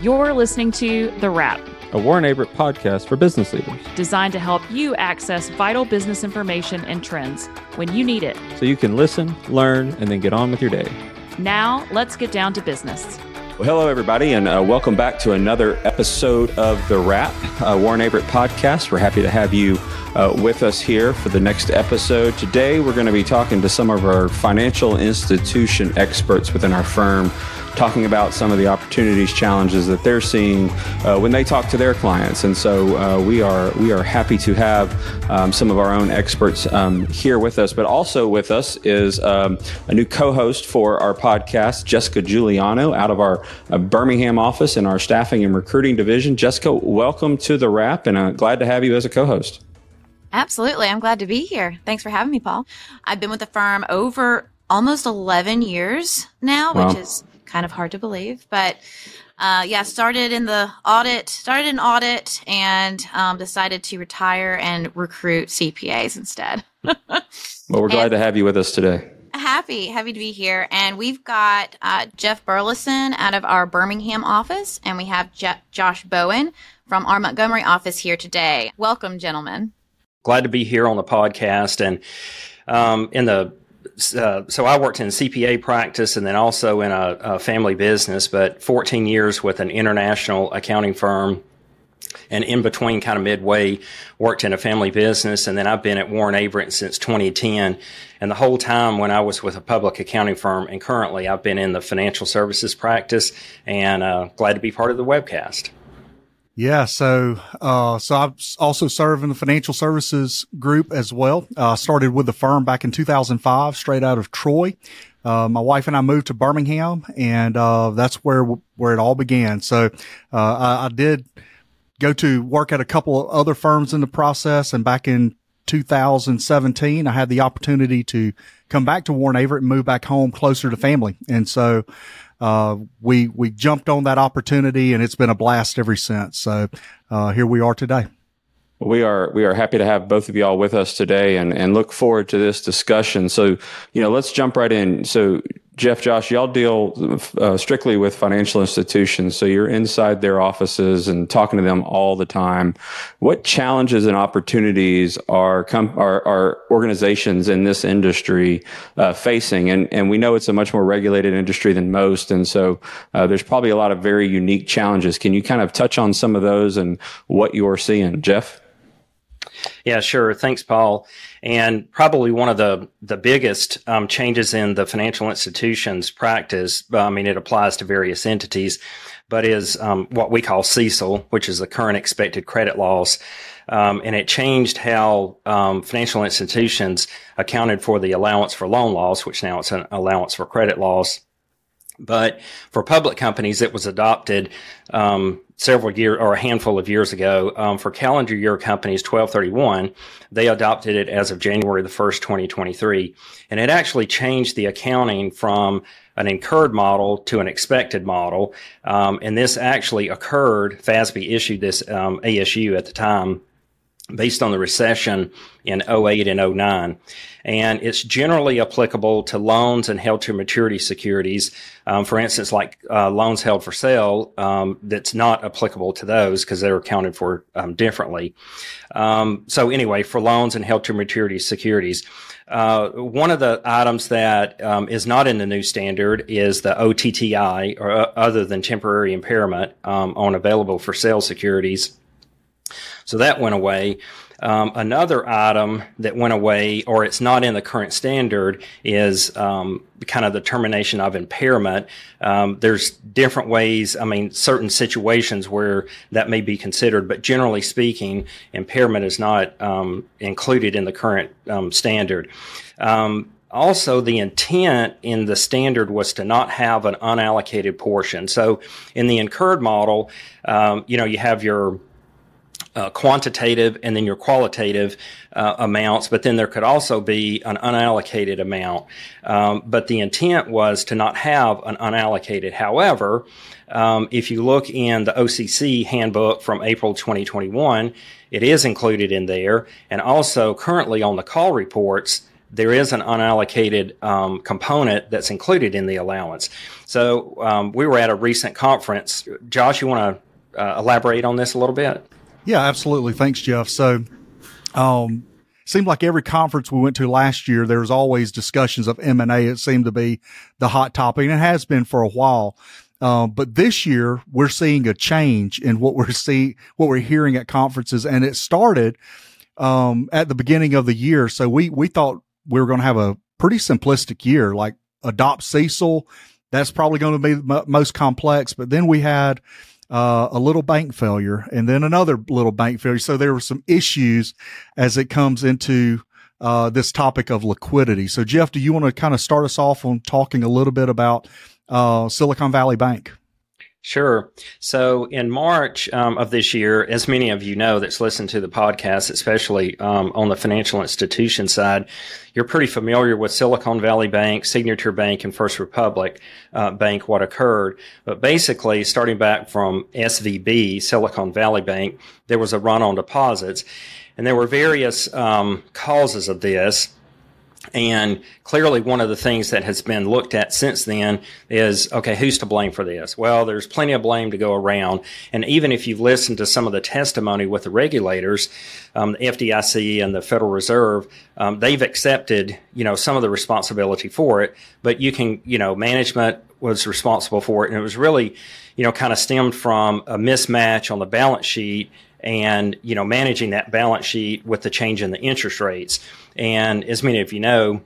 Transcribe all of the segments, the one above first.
You're listening to The Wrap, a Warren Averett podcast for business leaders, designed to help you access vital business information and trends when you need it. So you can listen, learn, and then get on with your day. Now, let's get down to business. Well, hello, everybody, and uh, welcome back to another episode of The Wrap, uh, Warren Averett podcast. We're happy to have you uh, with us here for the next episode. Today, we're going to be talking to some of our financial institution experts within our firm talking about some of the opportunities, challenges that they're seeing uh, when they talk to their clients. And so uh, we are we are happy to have um, some of our own experts um, here with us. But also with us is um, a new co-host for our podcast, Jessica Giuliano, out of our uh, Birmingham office in our staffing and recruiting division. Jessica, welcome to the Wrap, and uh, glad to have you as a co-host. Absolutely. I'm glad to be here. Thanks for having me, Paul. I've been with the firm over almost 11 years now, wow. which is kind of hard to believe. But uh, yeah, started in the audit, started in audit, and um, decided to retire and recruit CPAs instead. well, we're glad and to have you with us today. Happy, happy to be here. And we've got uh, Jeff Burleson out of our Birmingham office, and we have Je- Josh Bowen from our Montgomery office here today. Welcome, gentlemen. Glad to be here on the podcast. And um, in the uh, so I worked in CPA practice and then also in a, a, family business, but 14 years with an international accounting firm. And in between, kind of midway, worked in a family business. And then I've been at Warren Averett since 2010. And the whole time when I was with a public accounting firm, and currently I've been in the financial services practice and uh, glad to be part of the webcast. Yeah. So, uh, so I also serve in the financial services group as well. Uh, started with the firm back in 2005, straight out of Troy. Uh, my wife and I moved to Birmingham and, uh, that's where, where it all began. So, uh, I, I, did go to work at a couple of other firms in the process. And back in 2017, I had the opportunity to come back to Warren Averett and move back home closer to family. And so, uh, we we jumped on that opportunity, and it's been a blast ever since. So uh, here we are today. We are we are happy to have both of y'all with us today, and and look forward to this discussion. So you know, let's jump right in. So Jeff, Josh, y'all deal uh, strictly with financial institutions, so you're inside their offices and talking to them all the time. What challenges and opportunities are com- are, are, organizations in this industry uh, facing? And and we know it's a much more regulated industry than most, and so uh, there's probably a lot of very unique challenges. Can you kind of touch on some of those and what you're seeing, Jeff? Yeah, sure. Thanks, Paul. And probably one of the the biggest um, changes in the financial institutions practice. I mean, it applies to various entities, but is um, what we call CECL, which is the current expected credit loss. Um, and it changed how um, financial institutions accounted for the allowance for loan loss, which now it's an allowance for credit loss. But for public companies, it was adopted um, several years or a handful of years ago. Um, for calendar year companies, 1231, they adopted it as of January the 1st, 2023. And it actually changed the accounting from an incurred model to an expected model. Um, and this actually occurred, FASB issued this um, ASU at the time based on the recession in 08 and 09. And it's generally applicable to loans and held to maturity securities. Um, for instance, like uh, loans held for sale, um, that's not applicable to those because they're accounted for um, differently. Um, so anyway, for loans and held to maturity securities, uh, one of the items that um, is not in the new standard is the OTTI, or uh, other than temporary impairment um, on available for sale securities. So that went away. Um, another item that went away, or it's not in the current standard, is um, kind of the termination of impairment. Um, there's different ways, I mean, certain situations where that may be considered, but generally speaking, impairment is not um, included in the current um, standard. Um, also, the intent in the standard was to not have an unallocated portion. So, in the incurred model, you know, you have your uh, quantitative and then your qualitative uh, amounts, but then there could also be an unallocated amount. Um, but the intent was to not have an unallocated. However, um, if you look in the OCC handbook from April 2021, it is included in there. And also currently on the call reports, there is an unallocated um, component that's included in the allowance. So um, we were at a recent conference. Josh, you want to uh, elaborate on this a little bit? Yeah, absolutely. Thanks, Jeff. So, um, seemed like every conference we went to last year, there was always discussions of M and A. It seemed to be the hot topic, and it has been for a while. Uh, but this year we're seeing a change in what we're seeing, what we're hearing at conferences, and it started um, at the beginning of the year. So we we thought we were going to have a pretty simplistic year, like adopt CECL. That's probably going to be the most complex. But then we had uh, a little bank failure and then another little bank failure. So there were some issues as it comes into uh, this topic of liquidity. So Jeff, do you want to kind of start us off on talking a little bit about uh, Silicon Valley Bank? Sure. So in March um, of this year, as many of you know that's listened to the podcast, especially um, on the financial institution side, you're pretty familiar with Silicon Valley Bank, Signature Bank, and First Republic uh, Bank, what occurred. But basically, starting back from SVB, Silicon Valley Bank, there was a run on deposits. And there were various um, causes of this. And clearly, one of the things that has been looked at since then is okay, who's to blame for this? Well, there's plenty of blame to go around. And even if you've listened to some of the testimony with the regulators, um, the FDIC and the Federal Reserve, um, they've accepted, you know, some of the responsibility for it. But you can, you know, management was responsible for it. And it was really, you know, kind of stemmed from a mismatch on the balance sheet and you know managing that balance sheet with the change in the interest rates. And as many of you know,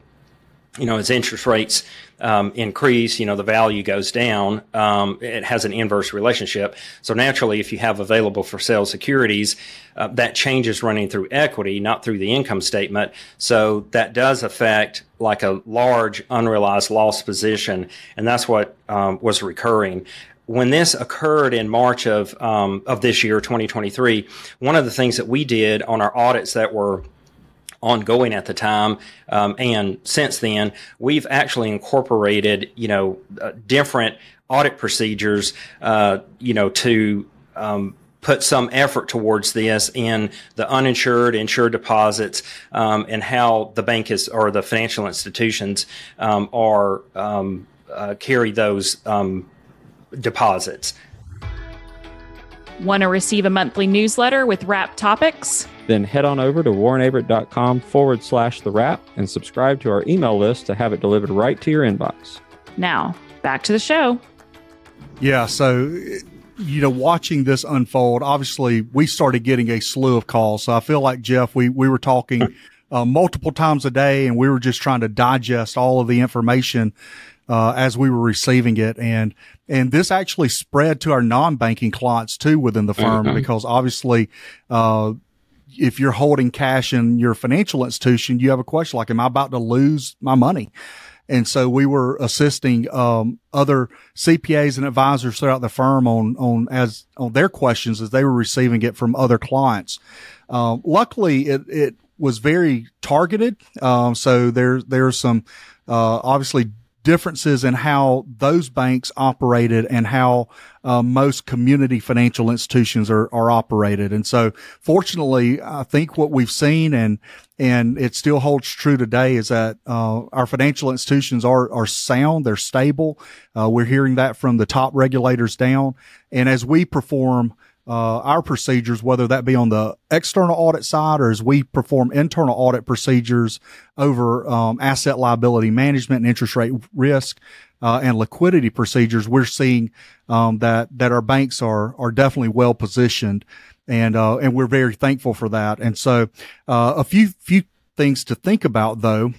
you know as interest rates um, increase, you know the value goes down. Um, it has an inverse relationship. So naturally, if you have available for sale securities, uh, that changes running through equity, not through the income statement. So that does affect like a large unrealized loss position, and that's what um, was recurring when this occurred in March of um, of this year, 2023, one of the things that we did on our audits that were ongoing at the time um, and since then, we've actually incorporated you know uh, different audit procedures, uh, you know, to um, put some effort towards this in the uninsured, insured deposits, um, and how the bank is or the financial institutions um, are um, uh, carry those um, deposits. Want to receive a monthly newsletter with wrap topics? Then head on over to warrenaverett.com forward slash the wrap and subscribe to our email list to have it delivered right to your inbox. Now, back to the show. Yeah. So, you know, watching this unfold, obviously we started getting a slew of calls. So I feel like Jeff, we, we were talking uh, multiple times a day and we were just trying to digest all of the information uh, as we were receiving it. And, and this actually spread to our non-banking clients too within the firm mm-hmm. because obviously, uh, if you're holding cash in your financial institution, you have a question like, am I about to lose my money? And so we were assisting, um, other CPAs and advisors throughout the firm on, on as, on their questions as they were receiving it from other clients. Um, luckily it, it was very targeted. Um, so there, there's some, uh, obviously differences in how those banks operated and how uh, most community financial institutions are, are operated. And so fortunately, I think what we've seen and, and it still holds true today is that, uh, our financial institutions are, are sound. They're stable. Uh, we're hearing that from the top regulators down. And as we perform, uh, our procedures, whether that be on the external audit side or as we perform internal audit procedures over um, asset liability management and interest rate risk uh, and liquidity procedures, we're seeing um, that that our banks are are definitely well positioned, and uh, and we're very thankful for that. And so, uh, a few few things to think about though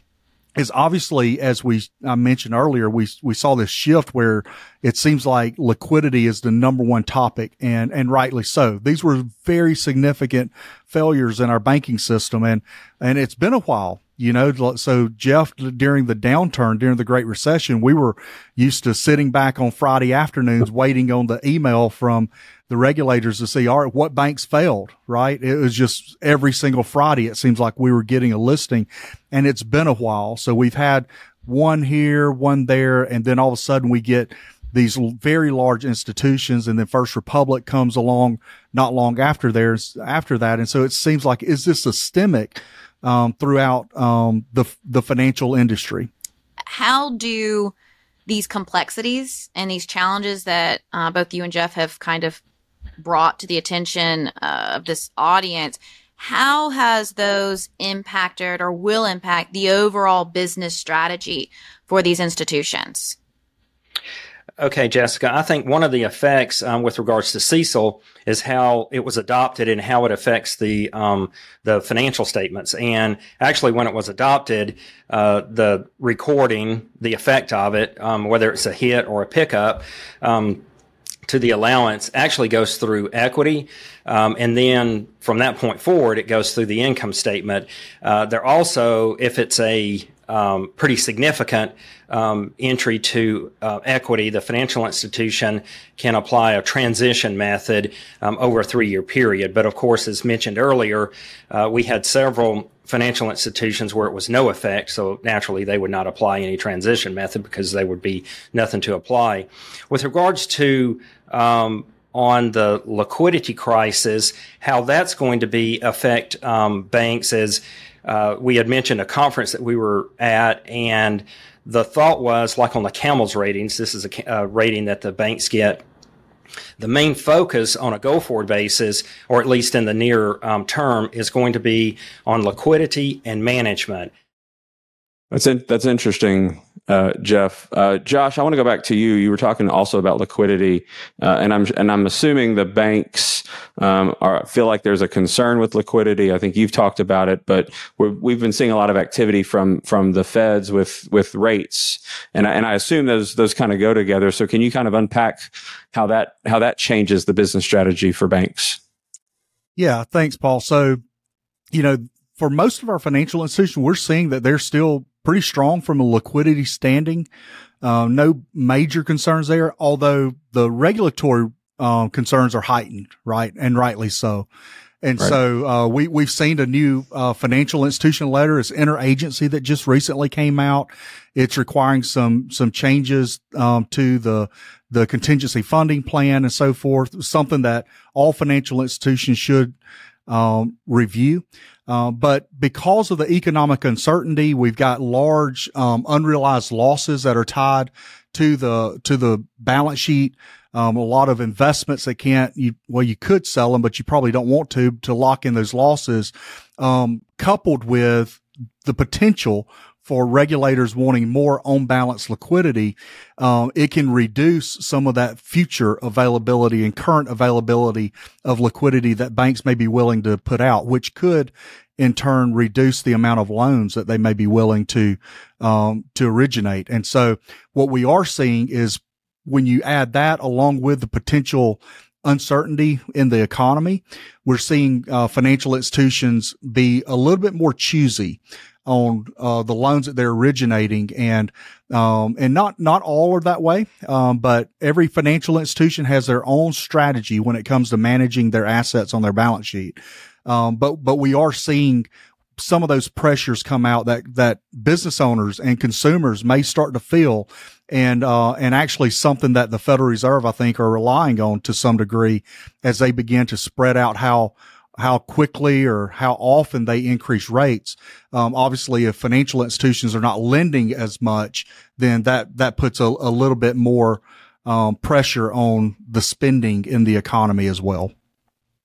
is obviously, as we I mentioned earlier, we we saw this shift where it seems like liquidity is the number one topic, and and rightly so. These were very significant failures in our banking system, and and it's been a while you know, so Jeff, during the downturn, during the Great Recession, we were used to sitting back on Friday afternoons waiting on the email from the regulators to see, all right, what banks failed, right? It was just every single Friday. It seems like we were getting a listing and it's been a while. So we've had one here, one there, and then all of a sudden we get these very large institutions and then First Republic comes along not long after theirs, after that. And so it seems like, is this systemic? um, throughout um, the the financial industry. How do these complexities and these challenges that uh, both you and Jeff have kind of brought to the attention uh, of this audience? How has those impacted or will impact the overall business strategy for these institutions? Okay, Jessica, I think one of the effects um, with regards to CECL is how it was adopted and how it affects the um, the financial statements. And actually, when it was adopted, uh, the recording, the effect of it, um, whether it's a hit or a pickup, um, to the allowance actually goes through equity. Um, and then from that point forward, it goes through the income statement. Uh, there also, if it's a um, pretty significant um, entry to uh, equity, the financial institution can apply a transition method um, over a three-year period. But of course, as mentioned earlier, uh, we had several financial institutions where it was no effect, so naturally they would not apply any transition method because there would be nothing to apply. With regards to um, on the liquidity crisis, how that's going to be affect um, banks is uh, we had mentioned a conference that we were at, and the thought was like on the CAMELS ratings. This is a, a rating that the banks get. The main focus on a go forward basis, or at least in the near um, term, is going to be on liquidity and management. That's in, that's interesting, uh, Jeff. Uh, Josh, I want to go back to you. You were talking also about liquidity, uh, and I'm and I'm assuming the banks um, are feel like there's a concern with liquidity. I think you've talked about it, but we have been seeing a lot of activity from from the Feds with with rates, and I, and I assume those those kind of go together. So can you kind of unpack how that how that changes the business strategy for banks? Yeah, thanks, Paul. So, you know, for most of our financial institutions, we're seeing that they're still pretty strong from a liquidity standing. Uh, no major concerns there, although the regulatory uh, concerns are heightened, right? And rightly so. And right. so, uh, we, we've seen a new, uh, financial institution letter. It's interagency that just recently came out. It's requiring some, some changes, um, to the, the contingency funding plan and so forth, something that all financial institutions should, um, review. Uh, but because of the economic uncertainty, we've got large um, unrealized losses that are tied to the to the balance sheet. Um, a lot of investments that can't you well you could sell them, but you probably don't want to to lock in those losses. Um, coupled with the potential for regulators wanting more on balance liquidity, um, it can reduce some of that future availability and current availability of liquidity that banks may be willing to put out, which could in turn reduce the amount of loans that they may be willing to um, to originate. And so what we are seeing is when you add that along with the potential uncertainty in the economy, we're seeing uh, financial institutions be a little bit more choosy on uh, the loans that they're originating, and um, and not not all are that way, um, but every financial institution has their own strategy when it comes to managing their assets on their balance sheet. Um, but but we are seeing some of those pressures come out that that business owners and consumers may start to feel and uh, and actually something that the Federal Reserve I think are relying on to some degree as they begin to spread out how how quickly or how often they increase rates. Um, obviously, if financial institutions are not lending as much, then that that puts a, a little bit more um, pressure on the spending in the economy as well.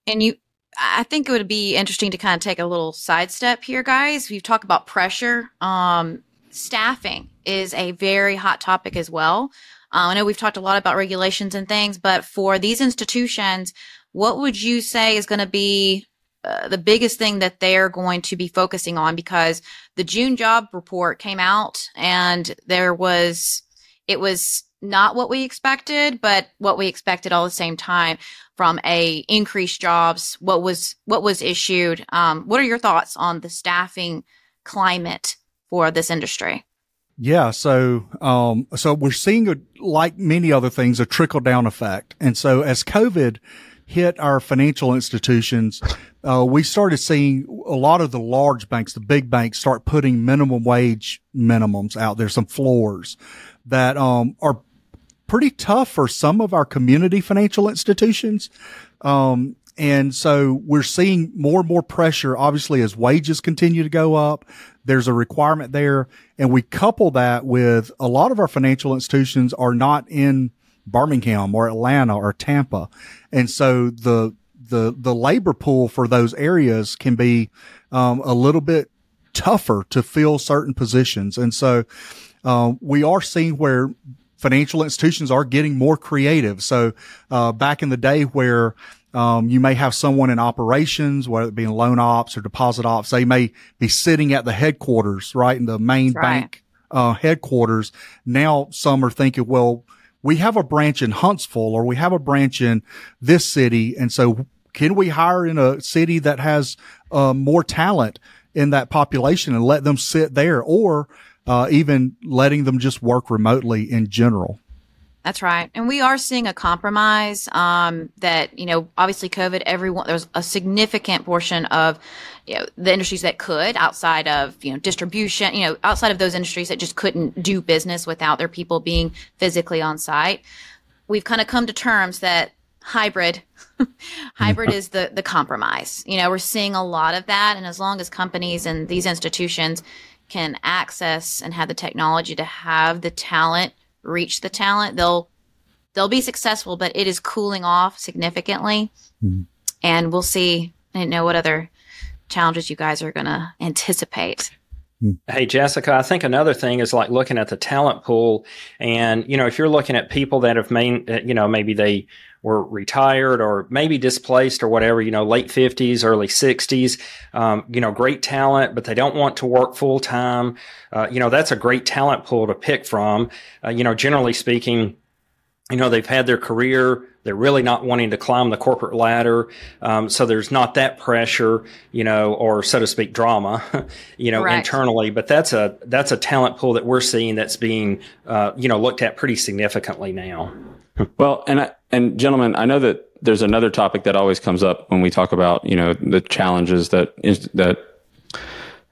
And you, I think it would be interesting to kind of take a little sidestep here, guys. We've talked about pressure. Um, staffing is a very hot topic as well. Uh, I know we've talked a lot about regulations and things, but for these institutions, what would you say is going to be uh, the biggest thing that they're going to be focusing on? Because the June job report came out and there was, it was not what we expected, but what we expected all the same time from a increased jobs. What was, what was issued? Um, what are your thoughts on the staffing climate for this industry? Yeah. So, um, so we're seeing a, like many other things, a trickle down effect. And so as COVID, hit our financial institutions, uh, we started seeing a lot of the large banks, the big banks, start putting minimum wage minimums out there, some floors that um, are pretty tough for some of our community financial institutions. Um, and so we're seeing more and more pressure, obviously, as wages continue to go up. There's a requirement there. And we couple that with a lot of our financial institutions are not in Birmingham or Atlanta or Tampa. And so the, the, the labor pool for those areas can be, um, a little bit tougher to fill certain positions. And so, uh, we are seeing where financial institutions are getting more creative. So, uh, back in the day where, um, you may have someone in operations, whether it be in loan ops or deposit ops. They may be sitting at the headquarters, right? In the main right. bank, uh, headquarters. Now some are thinking, well, we have a branch in Huntsville or we have a branch in this city. And so can we hire in a city that has, uh, more talent in that population and let them sit there or, uh, even letting them just work remotely in general? That's right. And we are seeing a compromise um, that, you know, obviously COVID, everyone, there's a significant portion of, you know, the industries that could outside of, you know, distribution, you know, outside of those industries that just couldn't do business without their people being physically on site. We've kind of come to terms that hybrid, hybrid is the, the compromise. You know, we're seeing a lot of that. And as long as companies and these institutions can access and have the technology to have the talent reach the talent, they'll they'll be successful, but it is cooling off significantly. Mm-hmm. And we'll see. I didn't know what other challenges you guys are going to anticipate. Hmm. Hey, Jessica, I think another thing is like looking at the talent pool. And, you know, if you're looking at people that have main, uh, you know, maybe they were retired or maybe displaced or whatever, you know, late 50s, early 60s, um, you know, great talent, but they don't want to work full time. Uh, you know, that's a great talent pool to pick from. Uh, you know, generally speaking, you know, they've had their career. They're really not wanting to climb the corporate ladder. Um, so there's not that pressure, you know, or so to speak, drama, you know, right. internally. But that's a, that's a talent pool that we're seeing that's being, uh, you know, looked at pretty significantly now. Well, and I, and gentlemen, I know that there's another topic that always comes up when we talk about you know the challenges that is, that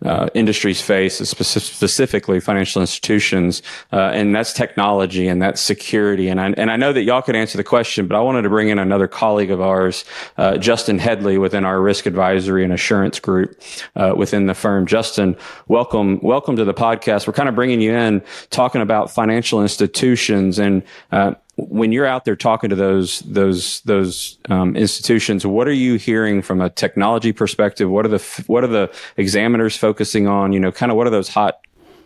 uh, industries face, specifically financial institutions, uh, and that's technology and that's security. And I, and I know that y'all could answer the question, but I wanted to bring in another colleague of ours, uh, Justin Headley, within our risk advisory and assurance group uh, within the firm. Justin, welcome, welcome to the podcast. We're kind of bringing you in talking about financial institutions and uh, when you're out there talking to those those those um, institutions, what are you hearing from a technology perspective? What are the what are the examiners focusing on? You know, kind of what are those hot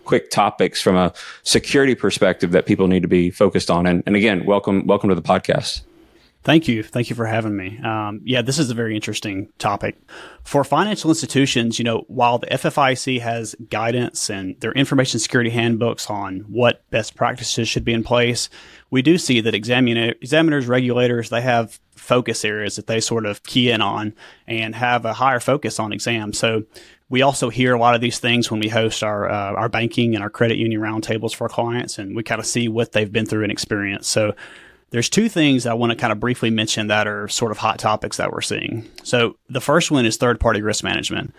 quick topics from a security perspective that people need to be focused on? And, and again, welcome welcome to the podcast. Thank you. Thank you for having me. Um, yeah, this is a very interesting topic. For financial institutions, you know, while the FFIEC has guidance and their information security handbooks on what best practices should be in place, we do see that examiner, examiners, regulators, they have focus areas that they sort of key in on and have a higher focus on exams. So we also hear a lot of these things when we host our uh, our banking and our credit union roundtables for our clients, and we kind of see what they've been through and experienced. So there's two things I want to kind of briefly mention that are sort of hot topics that we're seeing. So the first one is third party risk management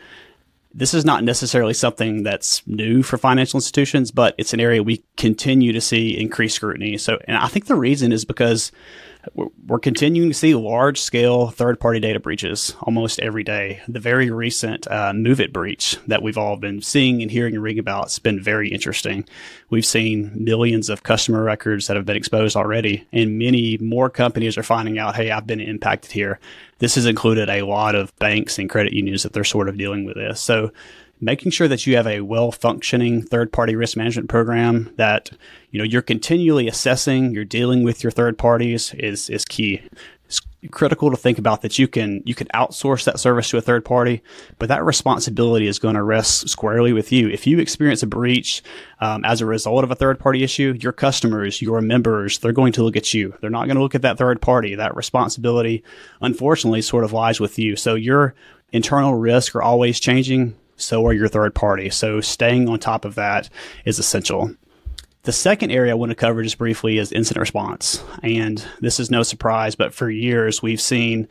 this is not necessarily something that's new for financial institutions, but it's an area we continue to see increased scrutiny. So, and I think the reason is because we're continuing to see large scale third party data breaches almost every day. The very recent uh, MOVEit breach that we've all been seeing and hearing and reading about has been very interesting. We've seen millions of customer records that have been exposed already, and many more companies are finding out, hey, I've been impacted here. This has included a lot of banks and credit unions that they're sort of dealing with this. So making sure that you have a well functioning third party risk management program that you know you're continually assessing you're dealing with your third parties is is key. It's critical to think about that you can you can outsource that service to a third party but that responsibility is going to rest squarely with you. If you experience a breach um, as a result of a third party issue your customers your members they're going to look at you. They're not going to look at that third party. That responsibility unfortunately sort of lies with you. So your internal risk are always changing so are your third party. So staying on top of that is essential. The second area I want to cover just briefly is incident response. And this is no surprise, but for years we've seen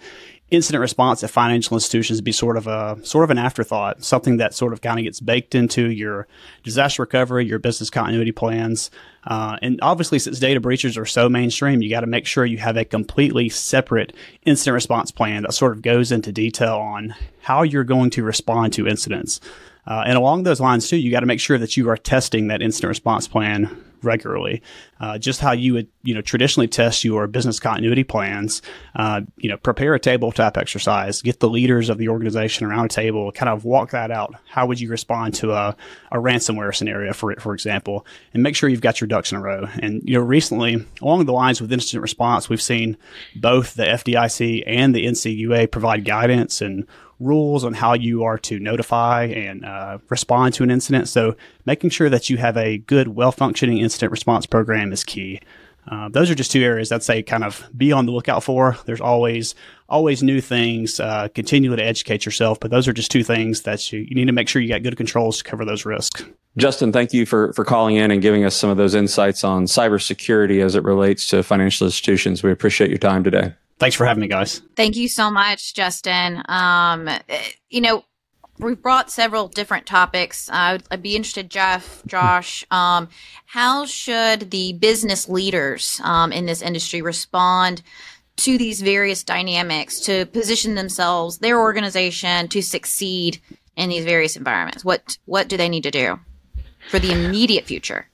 incident response at financial institutions be sort of a sort of an afterthought, something that sort of kind of gets baked into your disaster recovery, your business continuity plans. Uh, and obviously, since data breaches are so mainstream, you got to make sure you have a completely separate incident response plan that sort of goes into detail on how you're going to respond to incidents. Uh, and along those lines too, you got to make sure that you are testing that incident response plan regularly. Uh, just how you would, you know, traditionally test your business continuity plans. Uh, you know, prepare a tabletop exercise, get the leaders of the organization around a table, kind of walk that out. How would you respond to a, a ransomware scenario, for for example, and make sure you've got your ducks in a row. And you know, recently, along the lines with incident response, we've seen both the FDIC and the NCUA provide guidance and rules on how you are to notify and uh, respond to an incident. So making sure that you have a good, well functioning incident response program is key. Uh, those are just two areas I'd say kind of be on the lookout for. There's always always new things. Uh, continue to educate yourself, but those are just two things that you, you need to make sure you got good controls to cover those risks. Justin, thank you for for calling in and giving us some of those insights on cybersecurity as it relates to financial institutions. We appreciate your time today. Thanks for having me, guys. Thank you so much, Justin. Um, you know, we've brought several different topics. Uh, I'd be interested, Jeff, Josh, um, how should the business leaders um, in this industry respond to these various dynamics to position themselves, their organization, to succeed in these various environments? What what do they need to do for the immediate future?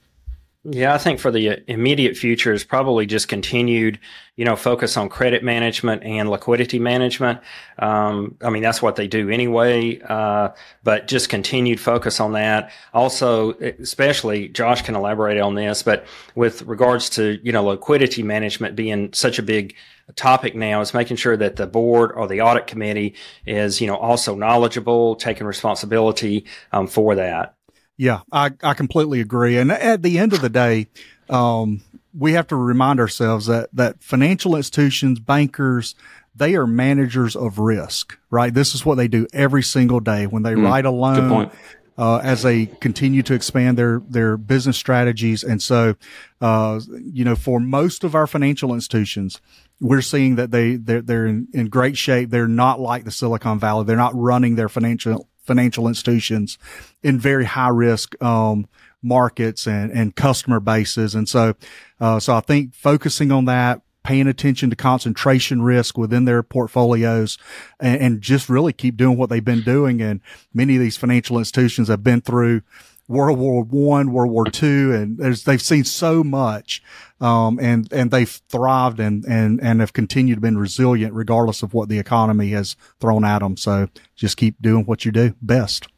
Yeah, I think for the immediate future is probably just continued, you know, focus on credit management and liquidity management. Um, I mean, that's what they do anyway, uh, but just continued focus on that. Also, especially Josh can elaborate on this, but with regards to, you know, liquidity management being such a big topic now is making sure that the board or the audit committee is, you know, also knowledgeable, taking responsibility um, for that. Yeah, I, I completely agree. And at the end of the day, um, we have to remind ourselves that, that financial institutions, bankers, they are managers of risk, right? This is what they do every single day when they mm, write a loan. Uh, as they continue to expand their their business strategies, and so, uh, you know, for most of our financial institutions, we're seeing that they they're, they're in, in great shape. They're not like the Silicon Valley. They're not running their financial financial institutions in very high risk, um, markets and, and customer bases. And so, uh, so I think focusing on that, paying attention to concentration risk within their portfolios and, and, just really keep doing what they've been doing. And many of these financial institutions have been through World War One, World War Two, and they've seen so much, um, and and they've thrived and and and have continued to been resilient regardless of what the economy has thrown at them. So just keep doing what you do best.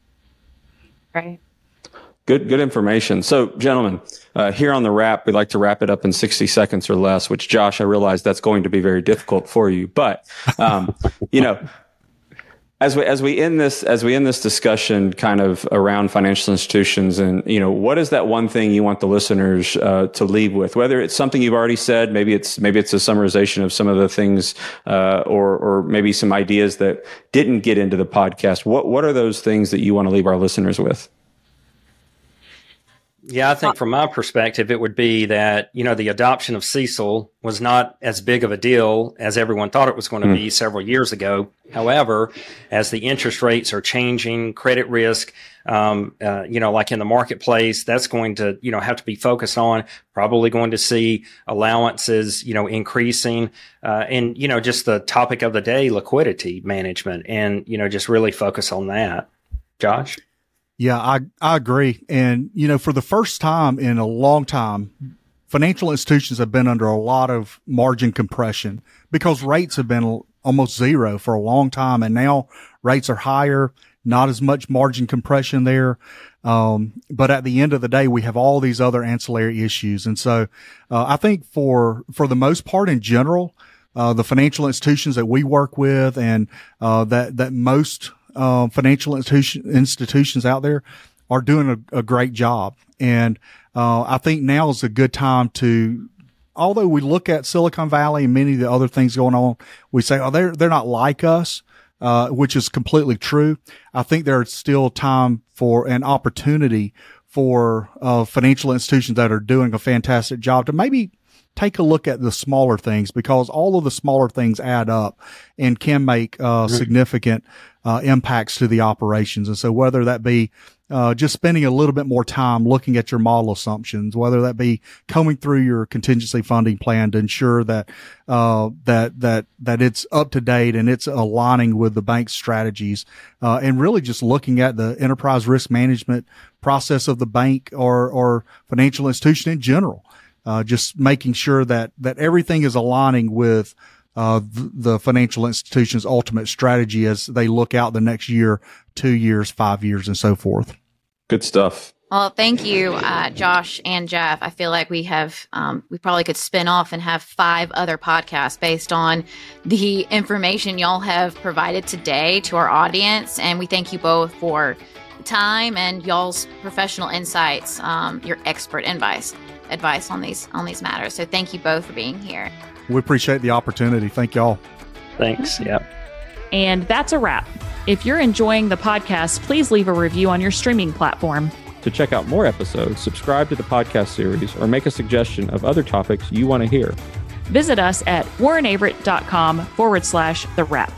Right. Good, good information. So, gentlemen, uh, here on the wrap, we like to wrap it up in 60 seconds or less, which Josh, I realize that's going to be very difficult for you, but, um, you know, as we as we end this as we end this discussion kind of around financial institutions and you know what is that one thing you want the listeners uh, to leave with? Whether it's something you've already said maybe it's maybe it's a summarization of some of the things uh, or or maybe some ideas that didn't get into the podcast. What what are those things that you want to leave our listeners with yeah, I think from my perspective, it would be that, you know, the adoption of CECL was not as big of a deal as everyone thought it was going to mm. be several years ago. However, as the interest rates are changing, credit risk, um, uh, you know, like in the marketplace, that's going to, you know, have to be focused on, probably going to see allowances, you know, increasing, uh, and, you know, just the topic of the day, liquidity management, and, you know, just really focus on that. Josh? Yeah, I, I agree. And, you know, for the first time in a long time, financial institutions have been under a lot of margin compression because rates have been almost zero for a long time. And now rates are higher, not as much margin compression there. Um, but at the end of the day, we have all these other ancillary issues. And so, uh, I think for, for the most part in general, uh, the financial institutions that we work with and, uh, that, that most, uh, financial institution, institutions out there are doing a, a great job. And, uh, I think now is a good time to, although we look at Silicon Valley and many of the other things going on, we say, oh, they're, they're not like us. Uh, which is completely true. I think there's still time for an opportunity for uh, financial institutions that are doing a fantastic job to maybe take a look at the smaller things because all of the smaller things add up and can make uh, significant uh, impacts to the operations. And so whether that be uh, just spending a little bit more time looking at your model assumptions, whether that be combing through your contingency funding plan to ensure that uh, that that that it's up to date and it's aligning with the bank's strategies, uh, and really just looking at the enterprise risk management process of the bank or or financial institution in general. Uh, just making sure that that everything is aligning with uh, the financial institution's ultimate strategy as they look out the next year, two years, five years, and so forth. Good stuff. Well, thank you, uh, Josh and Jeff. I feel like we have, um, we probably could spin off and have five other podcasts based on the information y'all have provided today to our audience. And we thank you both for time and y'all's professional insights, um, your expert advice, advice on these on these matters. So thank you both for being here. We appreciate the opportunity. Thank y'all. Thanks. Yeah. And that's a wrap. If you're enjoying the podcast, please leave a review on your streaming platform. To check out more episodes, subscribe to the podcast series or make a suggestion of other topics you want to hear. Visit us at warrenaverett.com forward slash the wrap.